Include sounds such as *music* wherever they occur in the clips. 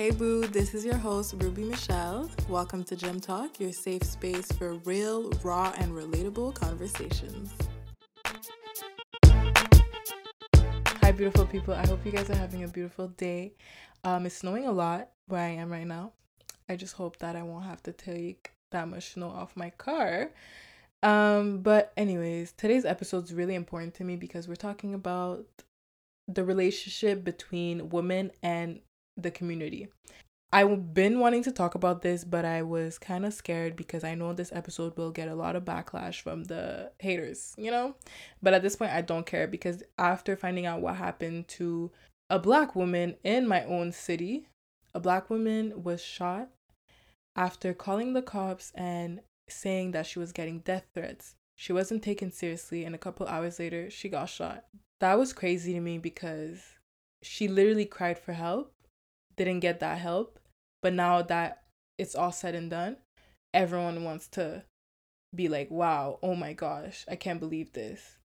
Hey boo, this is your host Rubie Michelle. Welcome to Gem Talk, your safe space for real, raw, and relatable conversations. Hi, beautiful people. I hope you guys are having a beautiful day. Um, it's snowing a lot where I am right now. I just hope that I won't have to take that much snow off my car. Um, but anyways, today's episode is really important to me because we're talking about the relationship between women and the community. I've been wanting to talk about this, but I was kind of scared because I know this episode will get a lot of backlash from the haters, you know? But at this point, I don't care because after finding out what happened to a black woman in my own city, a black woman was shot after calling the cops and saying that she was getting death threats. She wasn't taken seriously, and a couple hours later, she got shot. That was crazy to me because she literally cried for help, didn't get that help, but now that it's all said and done, everyone wants to be like, wow, oh my gosh, I can't believe this.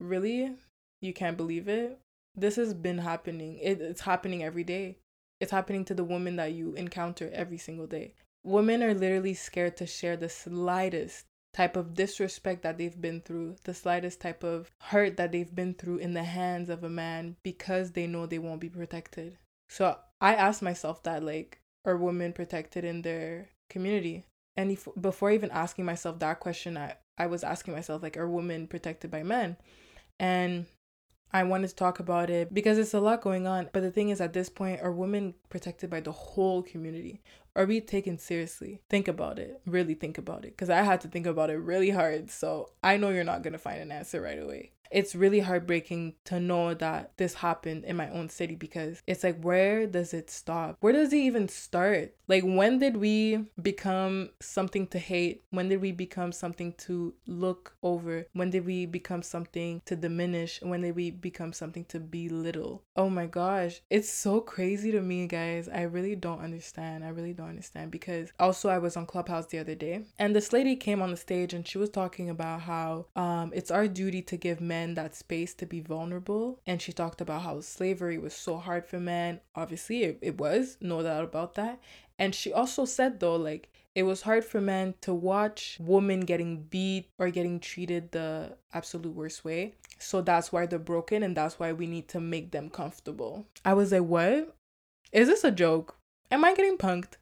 Really? You can't believe it? This has been happening. It, it's happening every day. It's happening to the women that you encounter every single day. Women are literally scared to share the slightest type of disrespect that they've been through, the slightest type of hurt that they've been through in the hands of a man because they know they won't be protected. So I asked myself that, like, are women protected in their community? And if, before even asking myself that question, I, I was asking myself, like, are women protected by men? And I wanted to talk about it because it's a lot going on. But the thing is, at this point, are women protected by the whole community? Are we taken seriously? Think about it. Really think about it. Because I had to think about it really hard. So I know you're not going to find an answer right away it's really heartbreaking to know that this happened in my own city because it's like where does it stop? Where does it even start? Like when did we become something to hate? When did we become something to look over? When did we become something to diminish? When did we become something to belittle? Oh my gosh it's so crazy to me guys. I really don't understand. I really don't understand because also i was on clubhouse the other day and this lady came on the stage and she was talking about how um it's our duty to give men men that space to be vulnerable. And she talked about how slavery was so hard for men. Obviously, it, it was, no doubt about that. And she also said, though, like, it was hard for men to watch women getting beat or getting treated the absolute worst way. So that's why they're broken and that's why we need to make them comfortable. I was like, what? Is this a joke? Am I getting punked?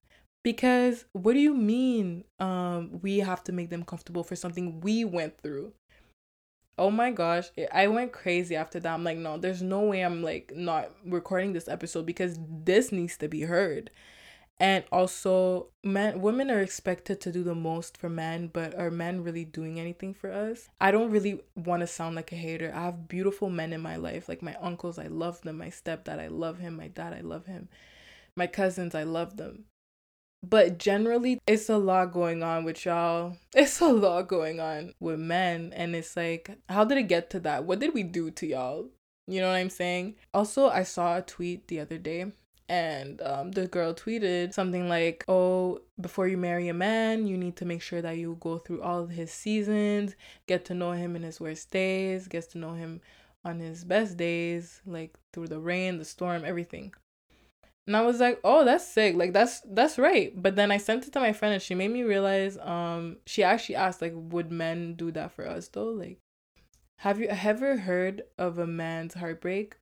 Because what do you mean um we have to make them comfortable for something we went through? Oh my gosh i went crazy after that. I'm like no there's no way i'm like not recording this episode because this needs to be heard. And also men women are expected to do the most for men but are men really doing anything for us? I don't really want to sound like a hater. I have beautiful men in my life like my uncles i love them. My stepdad i love him. My dad i love him. My cousins i love them but generally, it's a lot going on with y'all. *laughs* It's a lot going on with men. And it's like, how did it get to that? What did we do to y'all? You know what I'm saying? Also, I saw a tweet the other day and um, the girl tweeted something like, Oh, before you marry a man, you need to make sure that you go through all of his seasons, get to know him in his worst days, get to know him on his best days, like through the rain, the storm, everything. And I was like, "Oh, that's sick. Like that's that's right." But then I sent it to my friend and she made me realize um she actually asked like would men do that for us though? Like have you ever heard of a man's heartbreak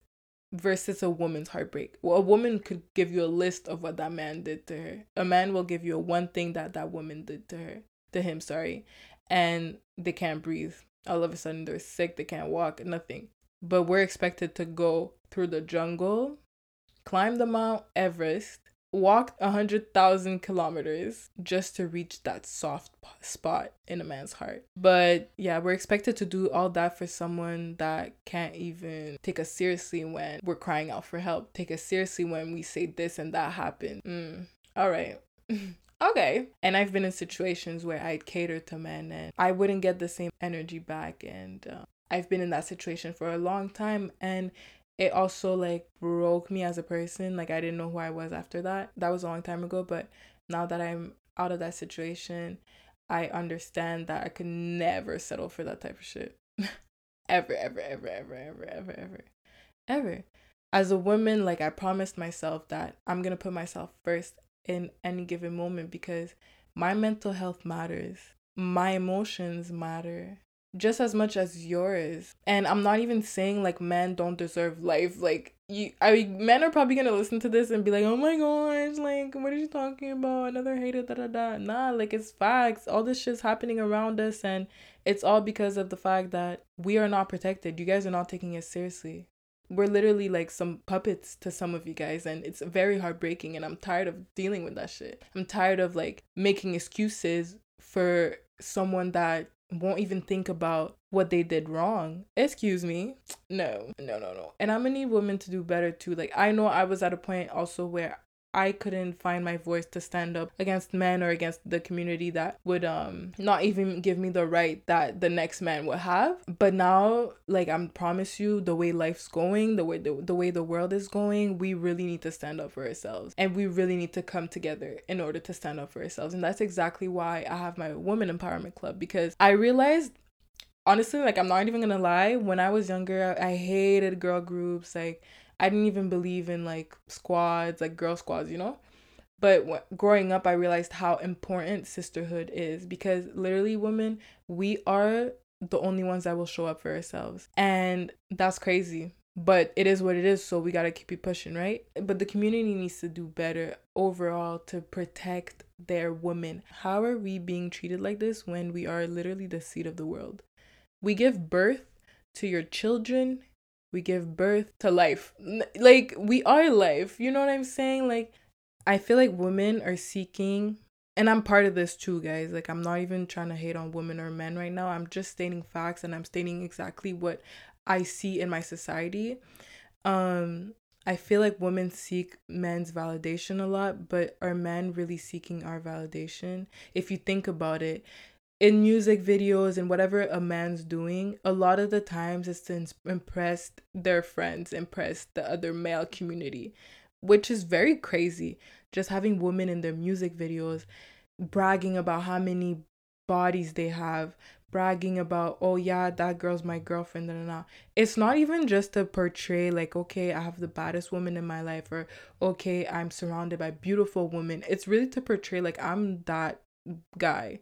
versus a woman's heartbreak? Well, a woman could give you a list of what that man did to her. A man will give you a one thing that that woman did to her, to him, sorry. And they can't breathe. All of a sudden they're sick, they can't walk, nothing. But we're expected to go through the jungle climbed the Mount Everest, walked 100,000 kilometers just to reach that soft spot in a man's heart. But yeah, we're expected to do all that for someone that can't even take us seriously when we're crying out for help, take us seriously when we say this and that happened. Mm, all right. *laughs* okay. And I've been in situations where I'd cater to men and I wouldn't get the same energy back. And uh, I've been in that situation for a long time. And it also like broke me as a person. Like I didn't know who I was after that. That was a long time ago, but now that I'm out of that situation, I understand that I could never settle for that type of shit. *laughs* ever, ever, ever, ever, ever, ever, ever. Ever. as a woman, like I promised myself that I'm gonna put myself first in any given moment because my mental health matters. My emotions matter just as much as yours. And I'm not even saying like men don't deserve life. Like you I men are probably gonna listen to this and be like, oh my gosh, like what are you talking about? Another hater da da da. Nah, like it's facts. All this shit's happening around us and it's all because of the fact that we are not protected. You guys are not taking it seriously. We're literally like some puppets to some of you guys, and it's very heartbreaking. And I'm tired of dealing with that shit. I'm tired of like making excuses for someone that won't even think about what they did wrong. Excuse me. No, no, no, no. And I'm gonna need women to do better too. Like, I know I was at a point also where I couldn't find my voice to stand up against men or against the community that would um not even give me the right that the next man would have. But now, like I'm promise you, the way life's going, the way the, the way the world is going, we really need to stand up for ourselves. And we really need to come together in order to stand up for ourselves. And that's exactly why I have my women empowerment club because I realized honestly, like I'm not even gonna lie, when I was younger, I hated girl groups. Like I didn't even believe in like squads, like girl squads, you know? But w- growing up, I realized how important sisterhood is because literally, women, we are the only ones that will show up for ourselves. And that's crazy. But it is what it is, so we gotta keep it pushing, right? But the community needs to do better overall to protect their women. How are we being treated like this when we are literally the seed of the world? We give birth to your children we give birth to life. Like we are life. You know what I'm saying? Like I feel like women are seeking and I'm part of this too, guys. Like I'm not even trying to hate on women or men right now. I'm just stating facts and I'm stating exactly what I see in my society. Um I feel like women seek men's validation a lot, but are men really seeking our validation? If you think about it, in music videos and whatever a man's doing, a lot of the times it's to impress their friends, impress the other male community, which is very crazy. Just having women in their music videos bragging about how many bodies they have, bragging about, oh yeah, that girl's my girlfriend, and nah. It's not even just to portray like, okay, I have the baddest woman in my life, or okay, I'm surrounded by beautiful women. It's really to portray like I'm that guy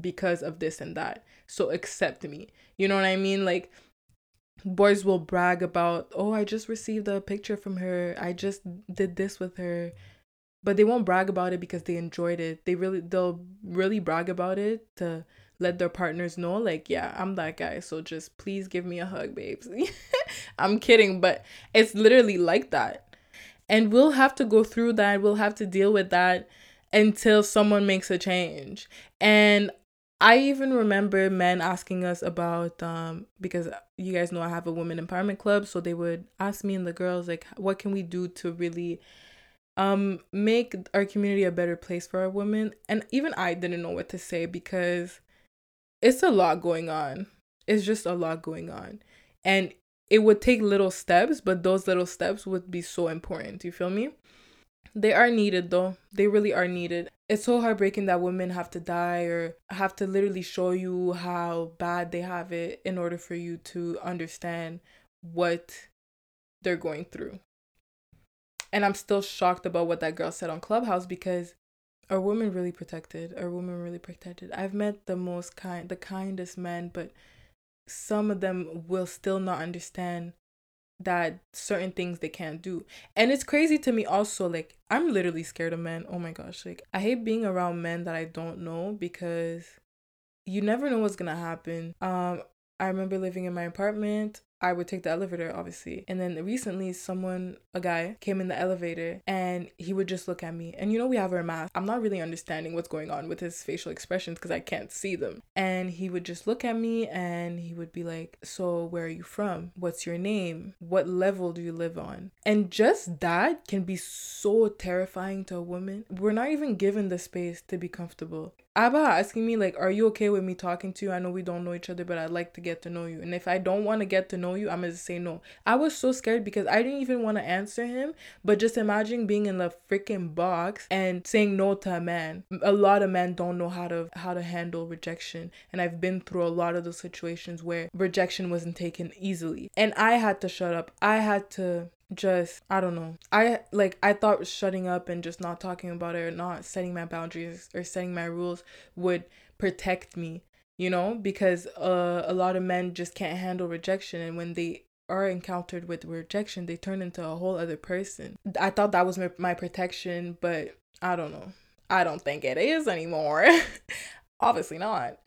because of this and that. So accept me. You know what I mean? Like boys will brag about, "Oh, I just received a picture from her. I just did this with her." But they won't brag about it because they enjoyed it. They really they'll really brag about it to let their partners know like, "Yeah, I'm that guy. So just please give me a hug, babes." *laughs* I'm kidding, but it's literally like that. And we'll have to go through that. We'll have to deal with that until someone makes a change. And I even remember men asking us about um because you guys know I have a women empowerment club, so they would ask me and the girls like what can we do to really um make our community a better place for our women and even I didn't know what to say because it's a lot going on. It's just a lot going on. And it would take little steps, but those little steps would be so important. You feel me? They are needed though. They really are needed. It's so heartbreaking that women have to die or have to literally show you how bad they have it in order for you to understand what they're going through. And I'm still shocked about what that girl said on Clubhouse because are women really protected? Are women really protected? I've met the most kind, the kindest men, but some of them will still not understand that certain things they can't do. And it's crazy to me also like I'm literally scared of men. Oh my gosh, like I hate being around men that I don't know because you never know what's going to happen. Um I remember living in my apartment. I would take the elevator, obviously. And then recently, someone, a guy, came in the elevator and he would just look at me. And you know, we have our mask. I'm not really understanding what's going on with his facial expressions because I can't see them. And he would just look at me and he would be like, So, where are you from? What's your name? What level do you live on? And just that can be so terrifying to a woman. We're not even given the space to be comfortable. Abba asking me like, "Are you okay with me talking to you? I know we don't know each other, but I'd like to get to know you." And if I don't want to get to know you, I'm gonna say no. I was so scared because I didn't even want to answer him. But just imagine being in the freaking box and saying no to a man. A lot of men don't know how to how to handle rejection, and I've been through a lot of those situations where rejection wasn't taken easily, and I had to shut up. I had to just I don't know. I like I thought shutting up and just not talking about it or not setting my boundaries or setting my rules would protect me, you know, because uh, a lot of men just can't handle rejection and when they are encountered with rejection, they turn into a whole other person. I thought that was my, my protection, but I don't know. I don't think it is anymore. *laughs* Obviously not.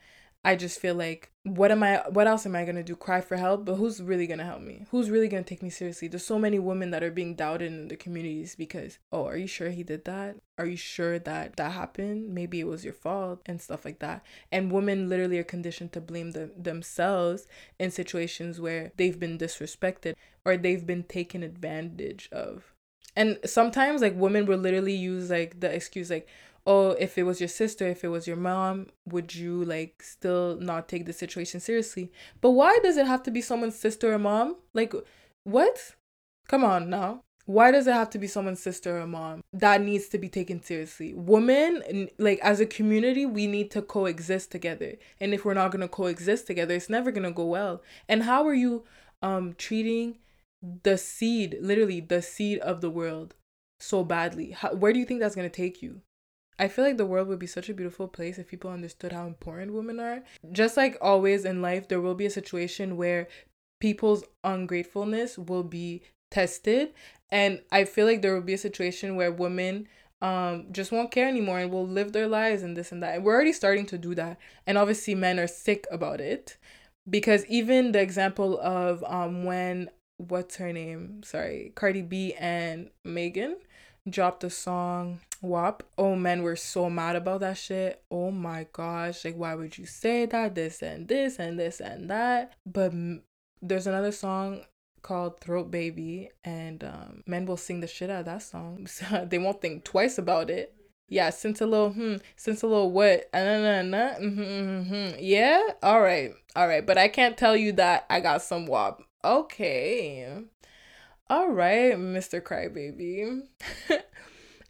I just feel like what am I what else am I gonna do? Cry for help? But who's really gonna help me? Who's really gonna take me seriously? There's so many women that are being doubted in the communities because, oh, are you sure he did that? Are you sure that that happened? Maybe it was your fault and stuff like that. And women literally are conditioned to blame the, themselves in situations where they've been disrespected or they've been taken advantage of. And sometimes like women will literally use like the excuse like, oh, if it was your sister, if it was your mom, would you like still not take the situation seriously? But why does it have to be someone's sister or mom? Like, what? Come on now. Why does it have to be someone's sister or mom? That needs to be taken seriously. Women, like as a community, we need to coexist together. And if we're not gonna coexist together, it's never gonna go well. And how are you um treating the seed, literally the seed of the world, so badly? How, where do you think that's gonna take you? I feel like the world would be such a beautiful place if people understood how important women are. Just like always in life, there will be a situation where people's ungratefulness will be tested. And I feel like there will be a situation where women um just won't care anymore and will live their lives and this and that. And we're already starting to do that. And obviously men are sick about it. Because even the example of um when what's her name? Sorry, Cardi B and Megan dropped a song WAP. Oh men were so mad about that shit. Oh my gosh. Like why would you say that? This and this and this and that. But m- there's another song called Throat Baby and um, men will sing the shit out of that song. *laughs* They won't think twice about it. Yeah, since a little hmm, since a little what? Uh, nah, nah, nah, mm-hmm, mm-hmm. Yeah, all right, all right. But I can't tell you that I got some WAP. Okay, all right, Mr. Crybaby. *laughs*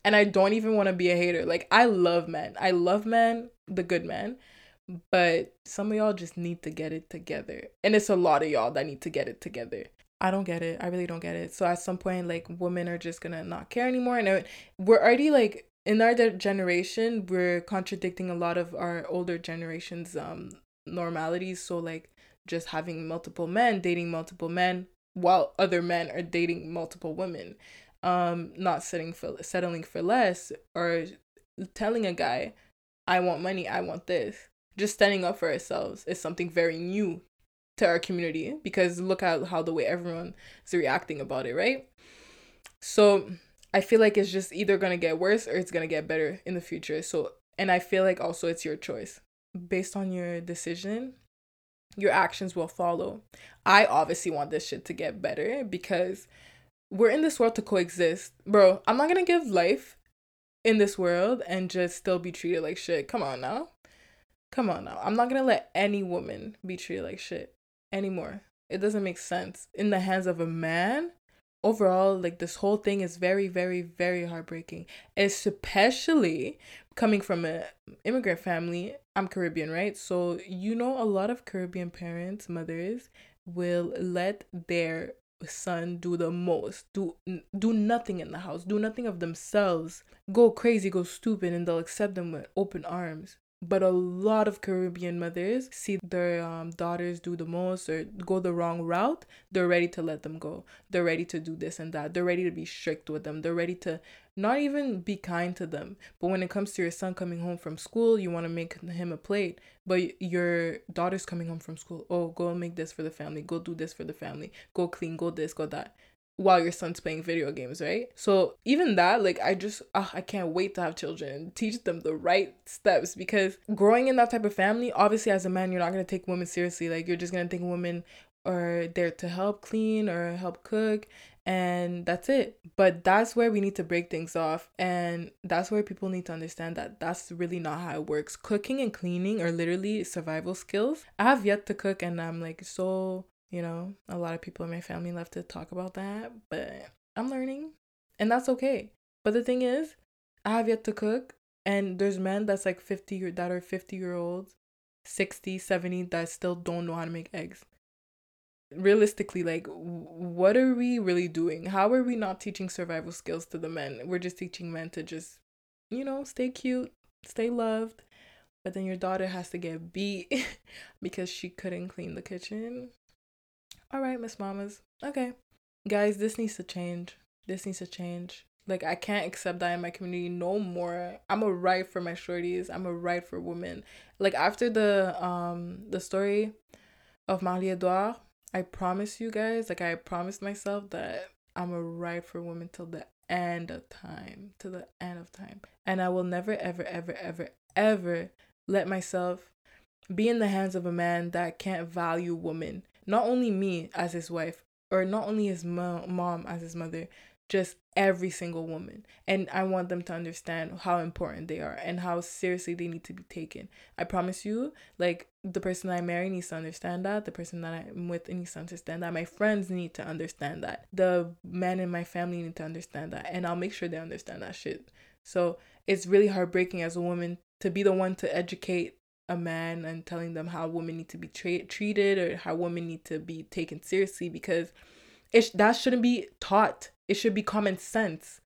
and I don't even want to be a hater. Like I love men. I love men, the good men. But some of y'all just need to get it together. And it's a lot of y'all that need to get it together. I don't get it. I really don't get it. So at some point like women are just going to not care anymore and we're already like in our generation, we're contradicting a lot of our older generations um normalities. So like just having multiple men, dating multiple men while other men are dating multiple women um not setting for settling for less or telling a guy i want money i want this. Just standing up for ourselves is something very new to our community because look at how the way everyone is reacting about it right? So i feel like it's just either going to get worse or it's going to get better in the future. So and i feel like also it's your choice. Based on your decision your actions will follow. I obviously want this shit to get better because we're in this world to coexist. Bro, I'm not gonna give life in this world and just still be treated like shit. Come on now. Come on now. I'm not gonna let any woman be treated like shit anymore. It doesn't make sense. In the hands of a man, overall, like this whole thing is very, very, very heartbreaking. Especially coming from an immigrant family. I'm Caribbean, right? So you know a lot of Caribbean parents, mothers, will let their son do the most. Do do nothing in the house. Do nothing of themselves. Go crazy go stupid and they'll accept them with open arms but a lot of Caribbean mothers see their um, daughters do the most or go the wrong route, they're ready to let them go. They're ready to do this and that. They're ready to be strict with them. They're ready to not even be kind to them. But when it comes to your son coming home from school, you want to make him a plate. But your daughter's coming home from school. Oh, go make this for the family. Go do this for the family. Go clean. Go this. Go that while your son's playing video games, right? So even that, like, I just, uh, I can't wait to have children teach them the right steps because growing in that type of family, obviously, as a man, you're not gonna take women seriously. Like, you're just gonna think women are there to help clean or help cook, and that's it. But that's where we need to break things off, and that's where people need to understand that that's really not how it works. Cooking and cleaning are literally survival skills. I have yet to cook, and I'm like so you know, a lot of people in my family love to talk about that, but I'm learning and that's okay. But the thing is, I have yet to cook and there's men that's like 50 year that are 50 year olds, 60, 70 that still don't know how to make eggs. realistically like what are we really doing how are we not teaching survival skills to the men we're just teaching men to just you know stay cute stay loved but then your daughter has to get beat *laughs* because she couldn't clean the kitchen all right miss mamas okay guys this needs to change this needs to change like I can't accept that in my community no more. I'm a right for my shorties. I'm a right for women. Like after the um the story of Marie Edouard, I promise you guys, like I promised myself that I'm a right for women till the end of time. To the end of time. And I will never ever ever ever ever let myself be in the hands of a man that can't value women. Not only me as his wife, or not only his mom as his mother, just every single woman. And I want them to understand how important they are and how seriously they need to be taken. I promise you, like the person I marry needs to understand that. The person that I'm with needs to understand that. My friends need to understand that. The men in my family need to understand that. And I'll make sure they understand that shit. So it's really heartbreaking as a woman to be the one to educate a man and telling them how women need to be tra- treated or how women need to be taken seriously because it that shouldn't be taught it should be common sense.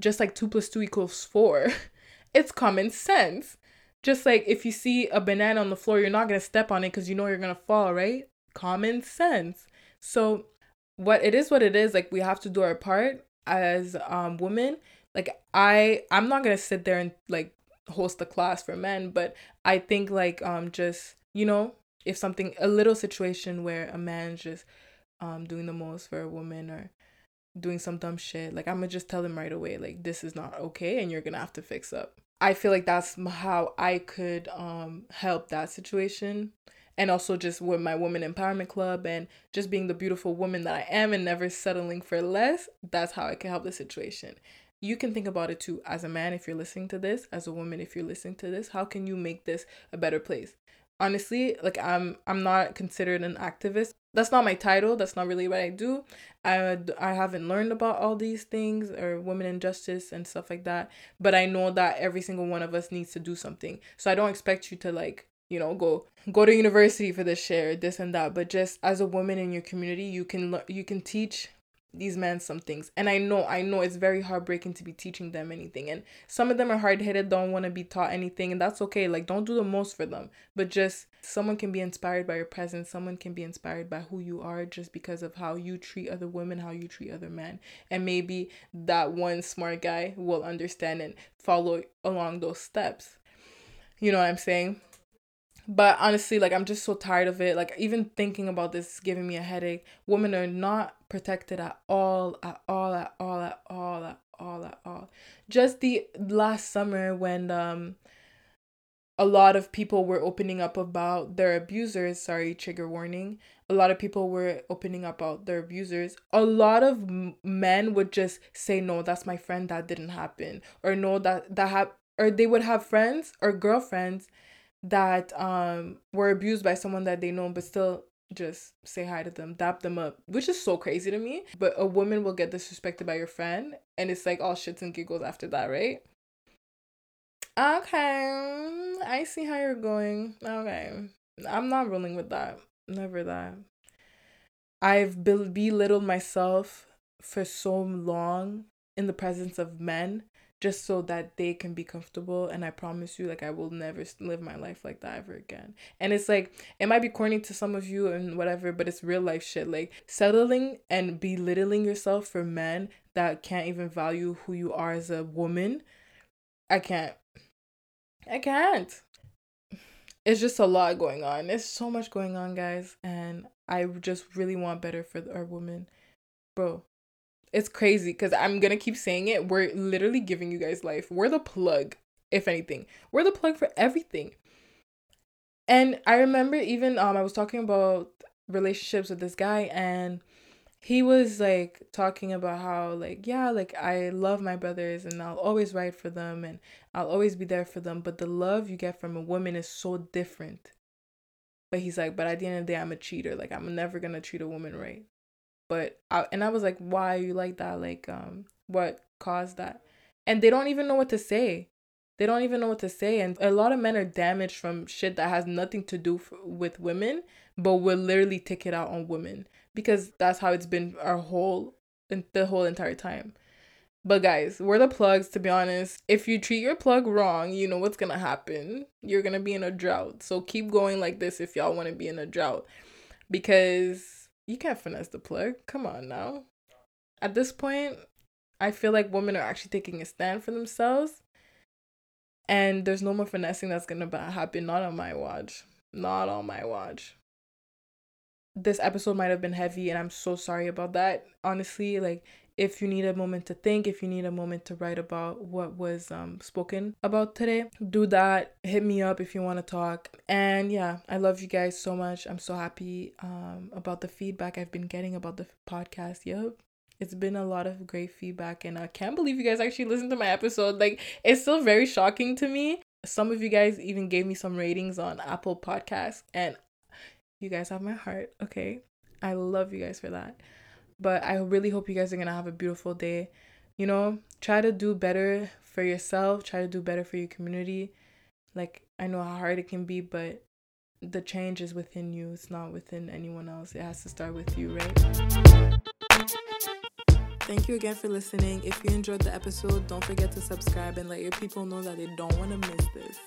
Just like 2 plus 2 equals 4. *laughs* it's common sense. Just like if you see a banana on the floor, you're not going to step on it because you know you're going to fall, right? Common sense. So, what it is, what it is, like we have to do our part as um women. Like, I, I'm not to sit there and like host a class for men, but I think like um just, you know, if something, a little situation where a man's just um doing the most for a woman or doing some dumb shit, like I'm gonna just tell him right away, like this is not okay, and you're gonna have to fix up. I feel like that's how I could um help that situation, and also just with my woman empowerment club and just being the beautiful woman that I am and never settling for less. That's how I can help the situation. You can think about it too as a man if you're listening to this, as a woman if you're listening to this. How can you make this a better place? honestly like i'm i'm not considered an activist that's not my title that's not really what i do i i haven't learned about all these things or women in justice and stuff like that but i know that every single one of us needs to do something so i don't expect you to like you know go go to university for this share this and that but just as a woman in your community you can you can teach these men some things. And i know i know it's very heartbreaking to be teaching them anything. And some of them are hard-headed don't want to be taught anything and that's okay. Like don't do the most for them. But just someone can be inspired by your presence. Someone can be inspired by who you are just because of how you treat other women how you treat other men. And maybe that one smart guy will understand and follow along those steps. You know what i'm saying but honestly, like I'm just so tired of it. Like even thinking about this is giving me a headache. Women are not protected at all, at all, at all, at all, at all, at all. Just the last summer when um a lot of people were opening up about their abusers. Sorry, trigger warning. A lot of people were opening up about their abusers. A lot of men would just say, "No, that's my friend. That didn't happen," or "No, that that have," or they would have friends or girlfriends that um were abused by someone that they know but still just say hi to them, dap them up, which is so crazy to me. But a woman will get disrespected by your friend, and it's like all shits and giggles after that, right? Okay, I see how you're going. Okay, I'm not rolling with that. Never that. I've belittled myself for so long in the presence of men just so that they can be comfortable. And i promise you like i will never live my life like that ever again. And it's like it might be corny to some of you and whatever but it's real life shit. Like settling and belittling yourself for men that can't even value who you are as a woman i can't. I can't. It's just a lot going on. There's so much going on guys. And i just really want better for our women. Bro it's crazy because I'm gonna keep saying it. We're literally giving you guys life. We're the plug, if anything. We're the plug for everything. And I remember even um I was talking about relationships with this guy and he was like talking about how like yeah like i love my brothers and i'll always write for them and i'll always be there for them but the love you get from a woman is so different but he's like but at the end of the day i'm a cheater like i'm never gonna treat a woman right but I, and I was like, why are you like that? Like, um, what caused that? And they don't even know what to say. they don't even know what to say and a lot of men are damaged from shit that has nothing to do f- with women but will literally take it out on women because that's how it's been our whole the whole entire time but guys we're the plugs to be honest if you treat your plug wrong you know what's gonna happen you're gonna be in a drought so keep going like this if y'all want to be in a drought because you can't finesse the plug come on now at this point i feel like women are actually taking a stand for themselves and there's no more finessing that's gonna happen. Not on my watch. Not on my watch. This episode might have been heavy, and I'm so sorry about that. Honestly, like if you need a moment to think, if you need a moment to write about what was um spoken about today, do that. Hit me up if you want to talk. And yeah, I love you guys so much. I'm so happy um about the feedback I've been getting about the podcast. Yep it's been a lot of great feedback and I can't believe you guys actually listened to my episode. Like it's still very shocking to me. Some of you guys even gave me some ratings on Apple Podcasts and you guys have my heart, okay? I love you guys for that. But I really hope you guys are going to have a beautiful day. You know, try to do better for yourself, try to do better for your community. Like I know how hard it can be, but the change is within you. It's not within anyone else. It has to start with you, right? Thank you again for listening. If you enjoyed the episode, don't forget to subscribe and let your people know that they don't want to miss this.